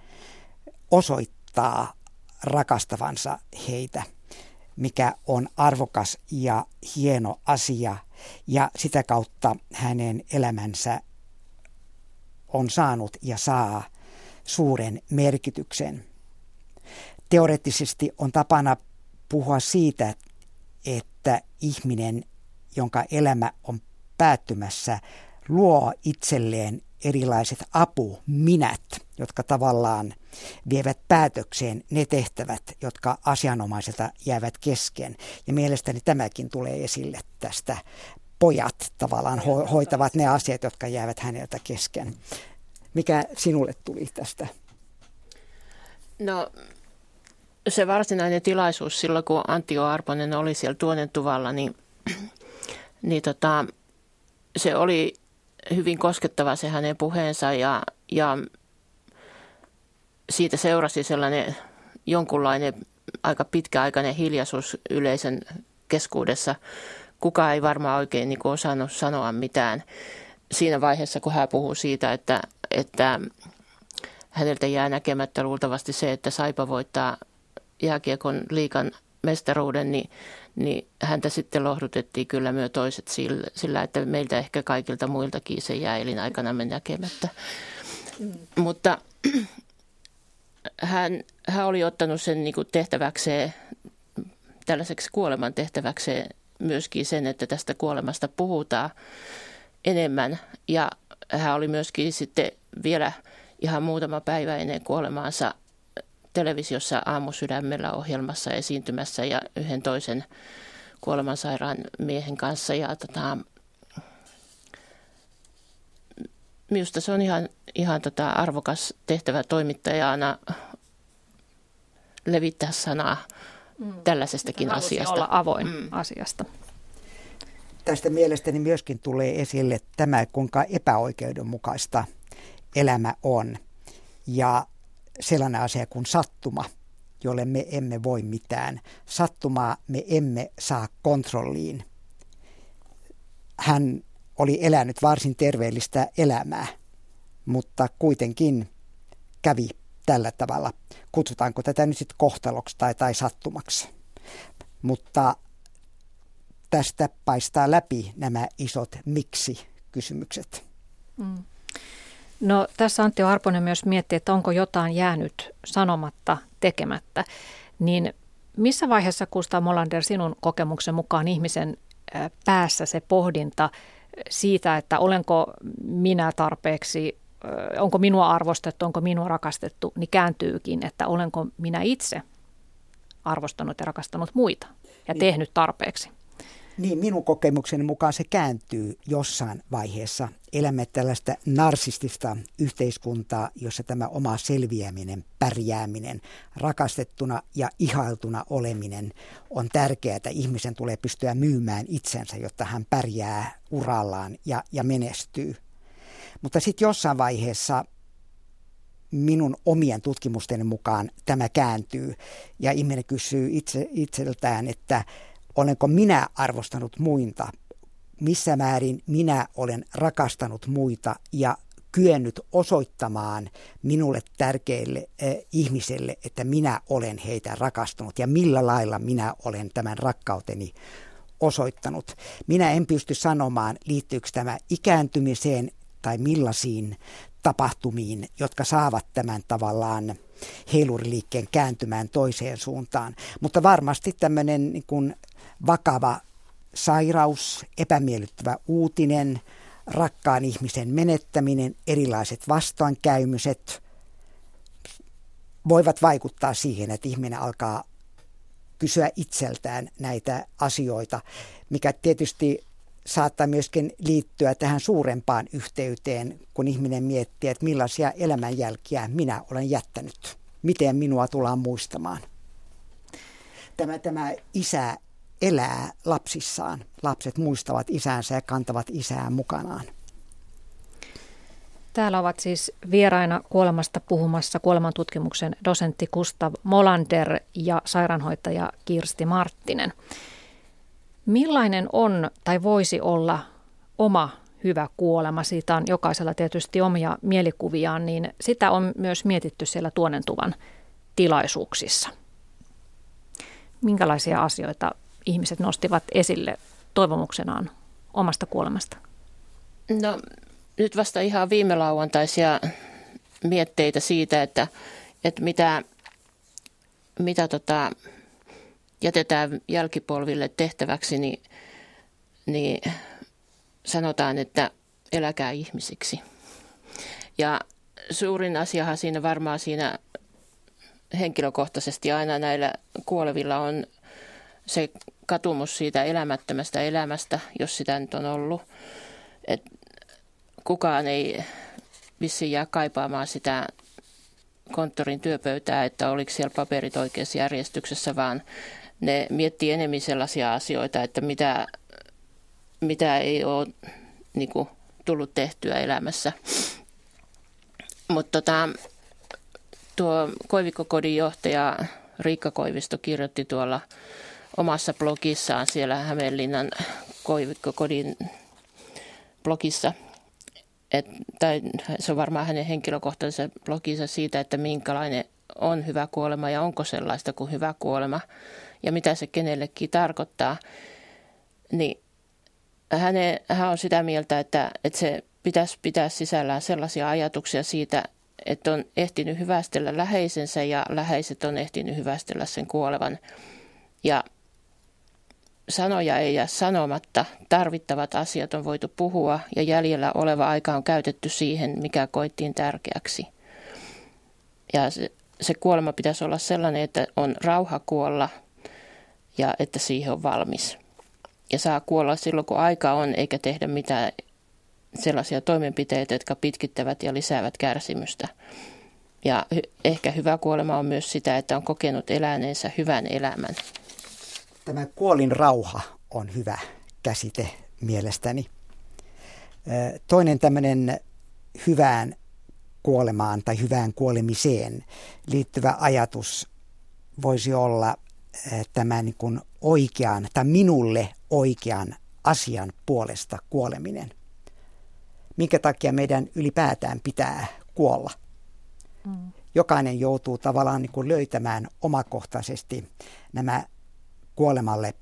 osoittaa rakastavansa heitä – mikä on arvokas ja hieno asia ja sitä kautta hänen elämänsä on saanut ja saa suuren merkityksen. Teoreettisesti on tapana puhua siitä, että ihminen, jonka elämä on päättymässä, luo itselleen erilaiset apuminät, jotka tavallaan vievät päätökseen ne tehtävät, jotka asianomaiselta jäävät kesken. Ja mielestäni tämäkin tulee esille tästä pojat tavallaan ho- hoitavat ne asiat, jotka jäävät häneltä kesken. Mikä sinulle tuli tästä? No se varsinainen tilaisuus silloin, kun Antio Arponen oli siellä tuonen tuvalla, niin, niin tota, se oli hyvin koskettava se hänen puheensa ja, ja siitä seurasi sellainen jonkunlainen aika pitkäaikainen hiljaisuus yleisön keskuudessa. Kukaan ei varmaan oikein niin kuin osannut sanoa mitään siinä vaiheessa, kun hän puhuu siitä, että, että häneltä jää näkemättä luultavasti se, että Saipa voittaa jääkiekon liikan mestaruuden, niin, niin häntä sitten lohdutettiin kyllä myös toiset sillä, sillä, että meiltä ehkä kaikilta muiltakin se jää elinaikanamme näkemättä. Mm. Mutta hän, hän oli ottanut sen niin kuin tehtäväkseen, tällaiseksi kuoleman tehtäväkseen myöskin sen, että tästä kuolemasta puhutaan enemmän. Ja hän oli myöskin sitten vielä ihan muutama päivä ennen kuolemaansa televisiossa aamusydämellä ohjelmassa esiintymässä ja yhden toisen kuolemansairaan miehen kanssa. Ja tota, minusta se on ihan, ihan tota arvokas tehtävä toimittajana levittää sanaa mm. tällaisestakin asiasta. olla avoin mm. asiasta. Tästä mielestäni myöskin tulee esille tämä, kuinka epäoikeudenmukaista elämä on. Ja sellainen asia kuin sattuma, jolle me emme voi mitään. Sattumaa me emme saa kontrolliin. Hän oli elänyt varsin terveellistä elämää, mutta kuitenkin kävi tällä tavalla. Kutsutaanko tätä nyt sitten kohtaloksi tai, tai sattumaksi. Mutta tästä paistaa läpi nämä isot miksi-kysymykset. Mm. No tässä Antti Arponen myös miettii, että onko jotain jäänyt sanomatta, tekemättä. Niin missä vaiheessa, Kustav Molander, sinun kokemuksen mukaan ihmisen päässä se pohdinta siitä, että olenko minä tarpeeksi, onko minua arvostettu, onko minua rakastettu, niin kääntyykin, että olenko minä itse arvostanut ja rakastanut muita ja niin. tehnyt tarpeeksi. Niin, minun kokemukseni mukaan se kääntyy jossain vaiheessa. Elämme tällaista narsistista yhteiskuntaa, jossa tämä oma selviäminen, pärjääminen, rakastettuna ja ihailtuna oleminen on tärkeää, että ihmisen tulee pystyä myymään itsensä, jotta hän pärjää urallaan ja, ja menestyy. Mutta sitten jossain vaiheessa minun omien tutkimusten mukaan tämä kääntyy ja ihminen kysyy itse, itseltään, että Olenko minä arvostanut muita? Missä määrin minä olen rakastanut muita ja kyennyt osoittamaan minulle tärkeille eh, ihmisille, että minä olen heitä rakastunut ja millä lailla minä olen tämän rakkauteni osoittanut. Minä en pysty sanomaan, liittyykö tämä ikääntymiseen tai millaisiin tapahtumiin, jotka saavat tämän tavallaan heiluriliikkeen kääntymään toiseen suuntaan. Mutta varmasti tämmöinen niin kuin vakava sairaus, epämiellyttävä uutinen, rakkaan ihmisen menettäminen, erilaiset vastoinkäymyset voivat vaikuttaa siihen, että ihminen alkaa kysyä itseltään näitä asioita, mikä tietysti saattaa myöskin liittyä tähän suurempaan yhteyteen, kun ihminen miettii, että millaisia elämänjälkiä minä olen jättänyt, miten minua tullaan muistamaan. Tämä, tämä isä elää lapsissaan. Lapset muistavat isänsä ja kantavat isää mukanaan. Täällä ovat siis vieraina kuolemasta puhumassa kuolemantutkimuksen dosentti Gustav Molander ja sairaanhoitaja Kirsti Marttinen. Millainen on tai voisi olla oma hyvä kuolema? Siitä on jokaisella tietysti omia mielikuviaan, niin sitä on myös mietitty siellä tuonentuvan tilaisuuksissa. Minkälaisia asioita ihmiset nostivat esille toivomuksenaan omasta kuolemasta? No nyt vasta ihan viime lauantaisia mietteitä siitä, että, että mitä, mitä tota, jätetään jälkipolville tehtäväksi, niin, niin sanotaan, että eläkää ihmisiksi. Ja suurin asiahan siinä varmaan siinä henkilökohtaisesti aina näillä kuolevilla on se katumus siitä elämättömästä elämästä, jos sitä nyt on ollut. Et kukaan ei vissiin jää kaipaamaan sitä konttorin työpöytää, että oliko siellä paperit oikeassa järjestyksessä, vaan ne miettii enemmän sellaisia asioita, että mitä, mitä ei ole niin kuin, tullut tehtyä elämässä. Mutta tota, tuo Koivikkokodin johtaja Riikka Koivisto kirjoitti tuolla omassa blogissaan siellä Hämeenlinnan Koivikkokodin blogissa, et, tai se on varmaan hänen henkilökohtaisessa bloginsa siitä, että minkälainen on hyvä kuolema ja onko sellaista kuin hyvä kuolema ja mitä se kenellekin tarkoittaa, niin hän on sitä mieltä, että, että se pitäisi pitää sisällään sellaisia ajatuksia siitä, että on ehtinyt hyvästellä läheisensä ja läheiset on ehtinyt hyvästellä sen kuolevan. Ja sanoja ei jää sanomatta, tarvittavat asiat on voitu puhua ja jäljellä oleva aika on käytetty siihen, mikä koittiin tärkeäksi. Ja se, se kuolema pitäisi olla sellainen, että on rauha kuolla ja että siihen on valmis. Ja saa kuolla silloin, kun aika on, eikä tehdä mitään sellaisia toimenpiteitä, jotka pitkittävät ja lisäävät kärsimystä. Ja ehkä hyvä kuolema on myös sitä, että on kokenut eläneensä hyvän elämän. Tämä kuolin rauha on hyvä käsite mielestäni. Toinen tämmöinen hyvään kuolemaan tai hyvään kuolemiseen liittyvä ajatus voisi olla tämä niin kuin oikean tai minulle oikean asian puolesta kuoleminen. Minkä takia meidän ylipäätään pitää kuolla? Mm. Jokainen joutuu tavallaan niin kuin löytämään omakohtaisesti nämä kuolemalle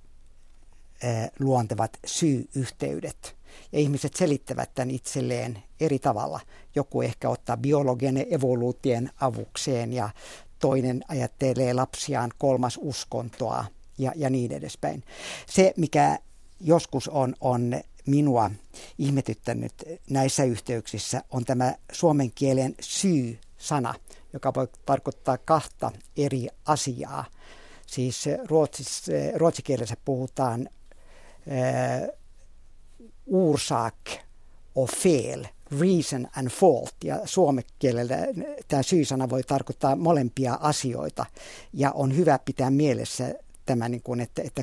luontevat syy-yhteydet. Ja ihmiset selittävät tämän itselleen eri tavalla. Joku ehkä ottaa biologian evoluutien avukseen ja toinen ajattelee lapsiaan kolmas uskontoa ja, ja niin edespäin. Se, mikä joskus on, on minua ihmetyttänyt näissä yhteyksissä, on tämä suomen kielen syy-sana, joka voi tarkoittaa kahta eri asiaa. Siis ruotsikielessä puhutaan äh, och fel, reason and fault. Ja suomen kielellä tämä syysana voi tarkoittaa molempia asioita. Ja on hyvä pitää mielessä tämä, niin kuin, että, että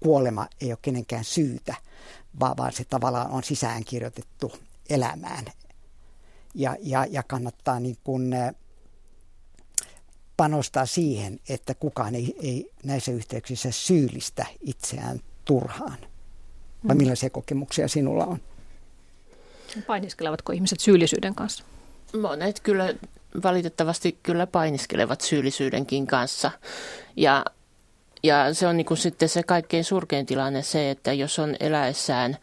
kuolema ei ole kenenkään syytä, vaan, vaan se tavallaan on sisäänkirjoitettu elämään. Ja, ja, ja kannattaa niin kuin, panostaa siihen, että kukaan ei, ei näissä yhteyksissä syyllistä itseään turhaan. Vai mm. millaisia kokemuksia sinulla on? Painiskelevatko ihmiset syyllisyyden kanssa? Monet kyllä valitettavasti kyllä painiskelevat syyllisyydenkin kanssa. Ja, ja se on niin kuin sitten se kaikkein surkein tilanne se, että jos on eläessään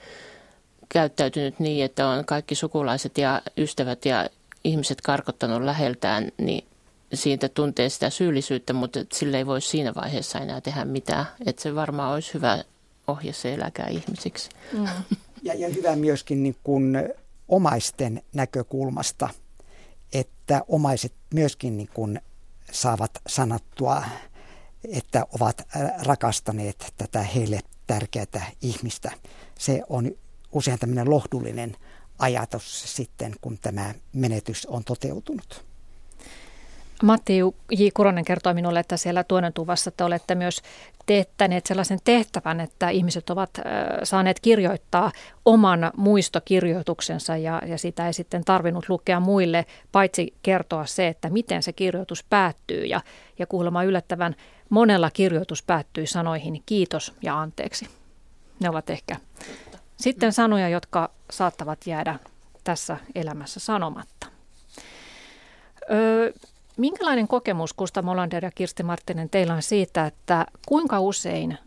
käyttäytynyt niin, että on kaikki sukulaiset ja ystävät ja ihmiset karkottanut läheltään, niin siitä tuntee sitä syyllisyyttä, mutta sille ei voi siinä vaiheessa enää tehdä mitään. Että se varmaan olisi hyvä ohje se eläkää ihmisiksi. Mm. Ja, ja hyvä myöskin niin kuin omaisten näkökulmasta, että omaiset myöskin niin kuin saavat sanottua, että ovat rakastaneet tätä heille tärkeää ihmistä. Se on usein tämmöinen lohdullinen ajatus sitten, kun tämä menetys on toteutunut. Matti J. Kuronen kertoi minulle, että siellä tuonen tuvassa te olette myös teettäneet sellaisen tehtävän, että ihmiset ovat saaneet kirjoittaa oman muistokirjoituksensa ja, ja sitä ei sitten tarvinnut lukea muille, paitsi kertoa se, että miten se kirjoitus päättyy. Ja, ja kuulemma yllättävän monella kirjoitus päättyi sanoihin kiitos ja anteeksi. Ne ovat ehkä sitten sanoja, jotka saattavat jäädä tässä elämässä sanomatta. Öö, Minkälainen kokemus Kusta Molander ja Kirsti Marttinen teillä on siitä, että kuinka usein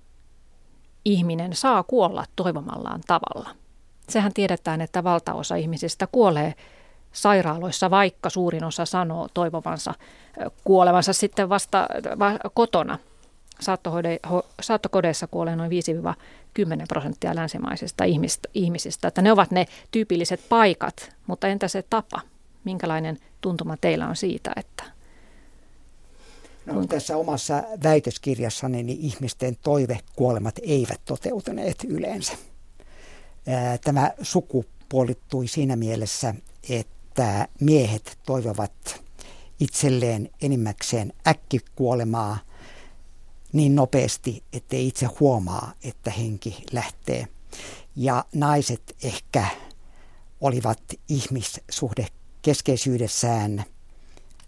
ihminen saa kuolla toivomallaan tavalla? Sehän tiedetään, että valtaosa ihmisistä kuolee sairaaloissa, vaikka suurin osa sanoo toivovansa kuolevansa sitten vasta kotona. Saattokodeissa kuolee noin 5-10 prosenttia länsimaisista ihmisistä. Että ne ovat ne tyypilliset paikat, mutta entä se tapa? Minkälainen tuntuma teillä on siitä, että No, tässä omassa väitöskirjassani niin ihmisten toivekuolemat eivät toteutuneet yleensä. Tämä sukupuolittui siinä mielessä, että miehet toivovat itselleen enimmäkseen äkkikuolemaa niin nopeasti, ettei itse huomaa, että henki lähtee. Ja naiset ehkä olivat ihmissuhde keskeisyydessään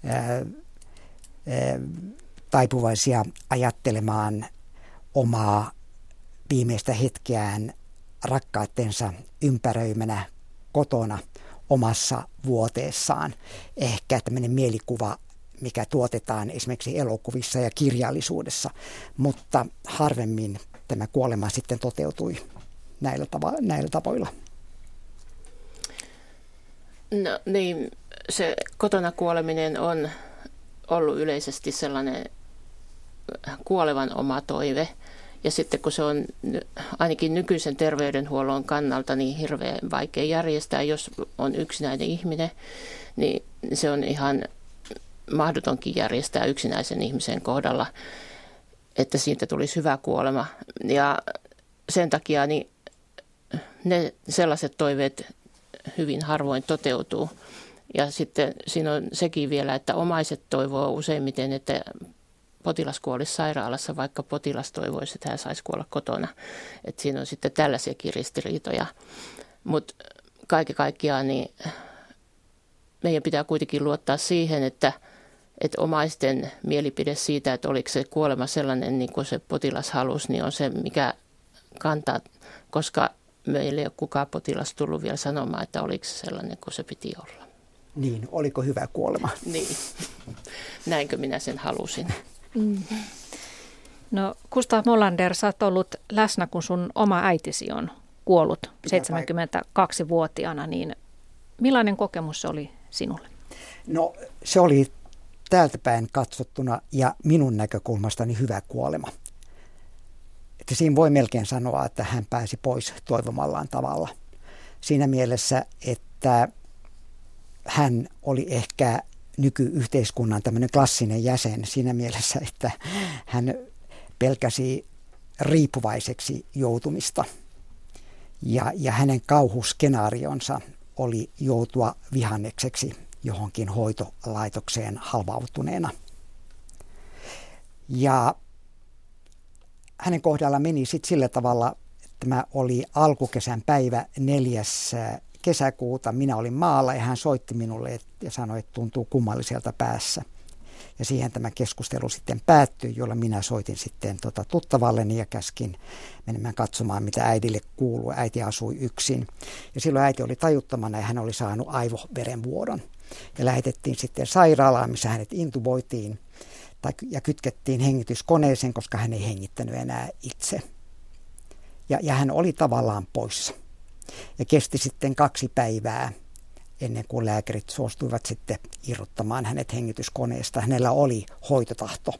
ää, ää, taipuvaisia ajattelemaan omaa viimeistä hetkeään rakkaattensa ympäröimänä kotona omassa vuoteessaan. Ehkä tämmöinen mielikuva, mikä tuotetaan esimerkiksi elokuvissa ja kirjallisuudessa, mutta harvemmin tämä kuolema sitten toteutui näillä, tavo- näillä tavoilla. No niin, se kotona kuoleminen on ollut yleisesti sellainen kuolevan oma toive. Ja sitten kun se on ainakin nykyisen terveydenhuollon kannalta niin hirveän vaikea järjestää, jos on yksinäinen ihminen, niin se on ihan mahdotonkin järjestää yksinäisen ihmisen kohdalla, että siitä tulisi hyvä kuolema. Ja sen takia niin ne sellaiset toiveet hyvin harvoin toteutuu. Ja sitten siinä on sekin vielä, että omaiset toivoo useimmiten, että potilas kuolisi sairaalassa, vaikka potilas toivoisi, että hän saisi kuolla kotona. Et siinä on sitten tällaisiakin ristiriitoja. Mutta kaiken kaikkiaan niin meidän pitää kuitenkin luottaa siihen, että, että omaisten mielipide siitä, että oliko se kuolema sellainen niin kuin se potilas halusi, niin on se, mikä kantaa, koska meillä ei ole kukaan potilas tullut vielä sanomaan, että oliko se sellainen kuin se piti olla. Niin, oliko hyvä kuolema? Niin, näinkö minä sen halusin. Mm. No Gustav Molander, sä oot ollut läsnä, kun sun oma äitisi on kuollut 72-vuotiaana, niin millainen kokemus se oli sinulle? No se oli täältä päin katsottuna ja minun näkökulmastani hyvä kuolema. Että siinä voi melkein sanoa, että hän pääsi pois toivomallaan tavalla. Siinä mielessä, että hän oli ehkä nykyyhteiskunnan tämmöinen klassinen jäsen siinä mielessä, että hän pelkäsi riippuvaiseksi joutumista. Ja, ja hänen kauhuskenaarionsa oli joutua vihannekseksi johonkin hoitolaitokseen halvautuneena. Ja hänen kohdalla meni sitten sillä tavalla, että tämä oli alkukesän päivä neljäs kesäkuuta minä olin maalla ja hän soitti minulle ja sanoi, että tuntuu kummalliselta päässä. Ja siihen tämä keskustelu sitten päättyi, jolla minä soitin sitten tota tuttavalleni ja käskin menemään katsomaan, mitä äidille kuuluu. Äiti asui yksin. Ja silloin äiti oli tajuttomana ja hän oli saanut aivoverenvuodon. Ja lähetettiin sitten sairaalaan, missä hänet intuboitiin tai, ja kytkettiin hengityskoneeseen, koska hän ei hengittänyt enää itse. Ja, ja hän oli tavallaan poissa. Ja kesti sitten kaksi päivää ennen kuin lääkärit suostuivat sitten irrottamaan hänet hengityskoneesta. Hänellä oli hoitotahto,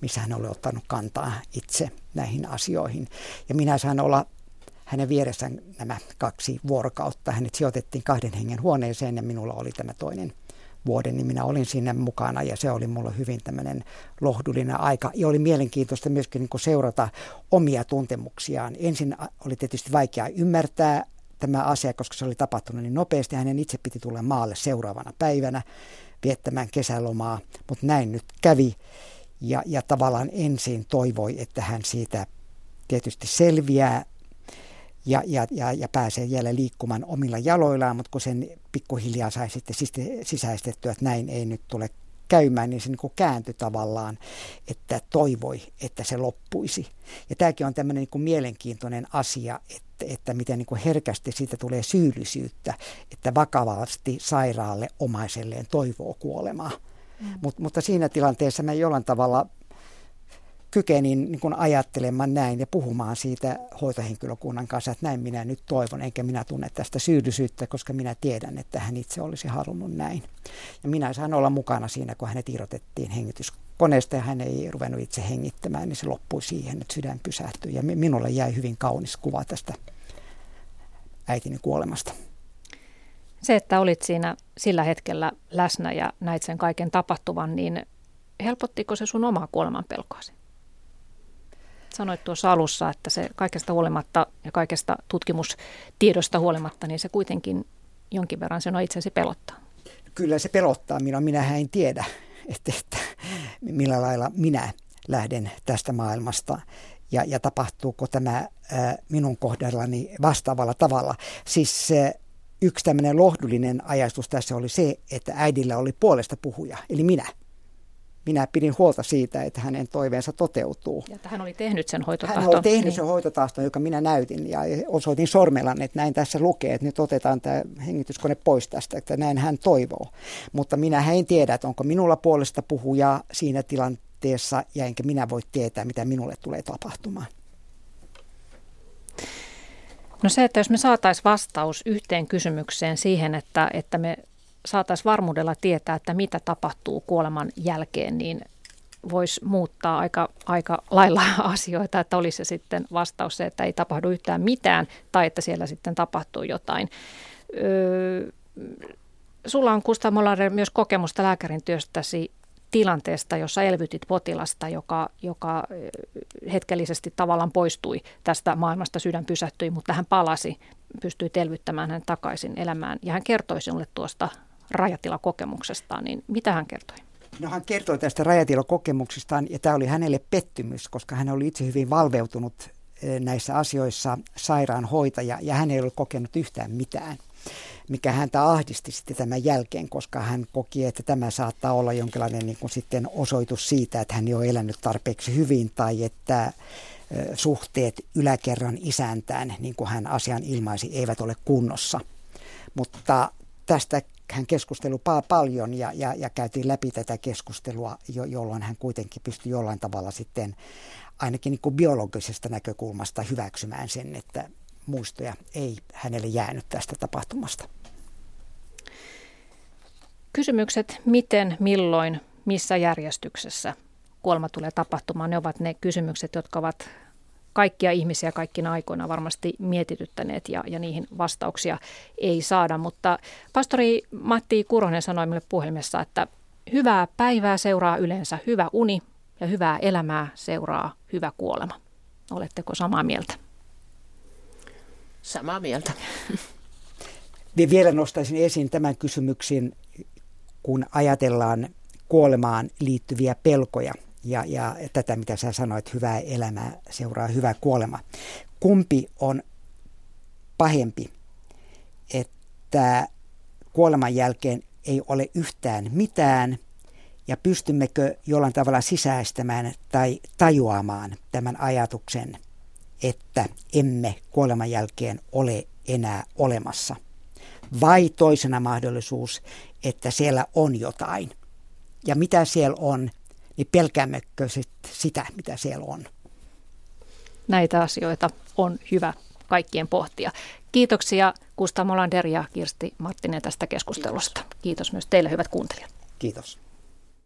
missä hän oli ottanut kantaa itse näihin asioihin. Ja minä sain olla hänen vieressään nämä kaksi vuorokautta. Hänet sijoitettiin kahden hengen huoneeseen ja minulla oli tämä toinen vuoden, niin minä olin sinne mukana ja se oli mulle hyvin tämmöinen lohdullinen aika. Ja oli mielenkiintoista myöskin niin seurata omia tuntemuksiaan. Ensin oli tietysti vaikea ymmärtää tämä asia, koska se oli tapahtunut niin nopeasti. Hänen itse piti tulla maalle seuraavana päivänä viettämään kesälomaa, mutta näin nyt kävi. Ja, ja tavallaan ensin toivoi, että hän siitä tietysti selviää ja, ja, ja, ja pääsee jälleen liikkumaan omilla jaloillaan, mutta kun sen pikkuhiljaa sai sitten sisäistettyä, että näin ei nyt tule käymään, niin se niin kääntyi tavallaan, että toivoi, että se loppuisi. Ja tämäkin on tämmöinen niin mielenkiintoinen asia, että, että miten niin herkästi siitä tulee syyllisyyttä, että vakavasti sairaalle omaiselleen toivoo kuolemaa. Mm. Mut, mutta siinä tilanteessa mä jollain tavalla kykenin niin kuin ajattelemaan näin ja puhumaan siitä hoitohenkilökunnan kanssa, että näin minä nyt toivon, enkä minä tunne tästä syyllisyyttä, koska minä tiedän, että hän itse olisi halunnut näin. Ja minä sain olla mukana siinä, kun hänet irrotettiin hengityskoneesta ja hän ei ruvennut itse hengittämään, niin se loppui siihen, että sydän pysähtyi. Ja minulle jäi hyvin kaunis kuva tästä äitini kuolemasta. Se, että olit siinä sillä hetkellä läsnä ja näit sen kaiken tapahtuvan, niin helpottiko se sun omaa kuoleman pelkoasi? Sanoit tuossa alussa, että se kaikesta huolimatta ja kaikesta tutkimustiedosta huolimatta, niin se kuitenkin jonkin verran sen on itsesi pelottaa. Kyllä se pelottaa. Minä en tiedä, että, että millä lailla minä lähden tästä maailmasta ja, ja tapahtuuko tämä ää, minun kohdallani vastaavalla tavalla. Siis ää, yksi tämmöinen lohdullinen ajatus tässä oli se, että äidillä oli puolesta puhuja, eli minä minä pidin huolta siitä, että hänen toiveensa toteutuu. Ja että hän oli tehnyt sen hoitotahton. Hän oli tehnyt niin. sen hoitotahton, joka minä näytin ja osoitin sormella, että näin tässä lukee, että nyt otetaan tämä hengityskone pois tästä, että näin hän toivoo. Mutta minä en tiedä, että onko minulla puolesta puhujaa siinä tilanteessa ja enkä minä voi tietää, mitä minulle tulee tapahtumaan. No se, että jos me saataisiin vastaus yhteen kysymykseen siihen, että, että me saataisiin varmuudella tietää, että mitä tapahtuu kuoleman jälkeen, niin voisi muuttaa aika, aika lailla [laughs] asioita, että olisi se sitten vastaus se, että ei tapahdu yhtään mitään tai että siellä sitten tapahtuu jotain. Öö, sulla on Gustav Mollander myös kokemusta lääkärin työstäsi tilanteesta, jossa elvytit potilasta, joka, joka hetkellisesti tavallaan poistui tästä maailmasta, sydän pysähtyi, mutta hän palasi, pystyi elvyttämään hän takaisin elämään. Ja hän kertoi sinulle tuosta rajatilakokemuksestaan, niin mitä hän kertoi? No hän kertoi tästä rajatilakokemuksestaan ja tämä oli hänelle pettymys, koska hän oli itse hyvin valveutunut eh, näissä asioissa sairaanhoitaja ja hän ei ollut kokenut yhtään mitään mikä häntä ahdisti sitten tämän jälkeen, koska hän koki, että tämä saattaa olla jonkinlainen niin kuin sitten osoitus siitä, että hän ei ole elänyt tarpeeksi hyvin tai että eh, suhteet yläkerran isäntään, niin kuin hän asian ilmaisi, eivät ole kunnossa. Mutta tästä hän keskusteli paljon ja, ja, ja käytiin läpi tätä keskustelua, jo, jolloin hän kuitenkin pystyi jollain tavalla sitten ainakin niin kuin biologisesta näkökulmasta hyväksymään sen, että muistoja ei hänelle jäänyt tästä tapahtumasta. Kysymykset, miten, milloin, missä järjestyksessä kuolema tulee tapahtumaan, ne ovat ne kysymykset, jotka ovat kaikkia ihmisiä kaikkina aikoina varmasti mietityttäneet ja, ja niihin vastauksia ei saada. Mutta pastori Matti Kuronen sanoi minulle puhelimessa, että hyvää päivää seuraa yleensä hyvä uni ja hyvää elämää seuraa hyvä kuolema. Oletteko samaa mieltä? Samaa mieltä. [laughs] Vielä nostaisin esiin tämän kysymyksen, kun ajatellaan kuolemaan liittyviä pelkoja – ja, ja tätä, mitä sä sanoit, hyvää elämää seuraa hyvä kuolema. Kumpi on pahempi, että kuoleman jälkeen ei ole yhtään mitään ja pystymmekö jollain tavalla sisäistämään tai tajuamaan tämän ajatuksen, että emme kuoleman jälkeen ole enää olemassa. Vai toisena mahdollisuus, että siellä on jotain. Ja mitä siellä on, niin pelkäämmekö sit sitä, mitä siellä on? Näitä asioita on hyvä kaikkien pohtia. Kiitoksia Gustav Molander ja Kirsti Marttinen tästä keskustelusta. Kiitos. Kiitos myös teille hyvät kuuntelijat. Kiitos.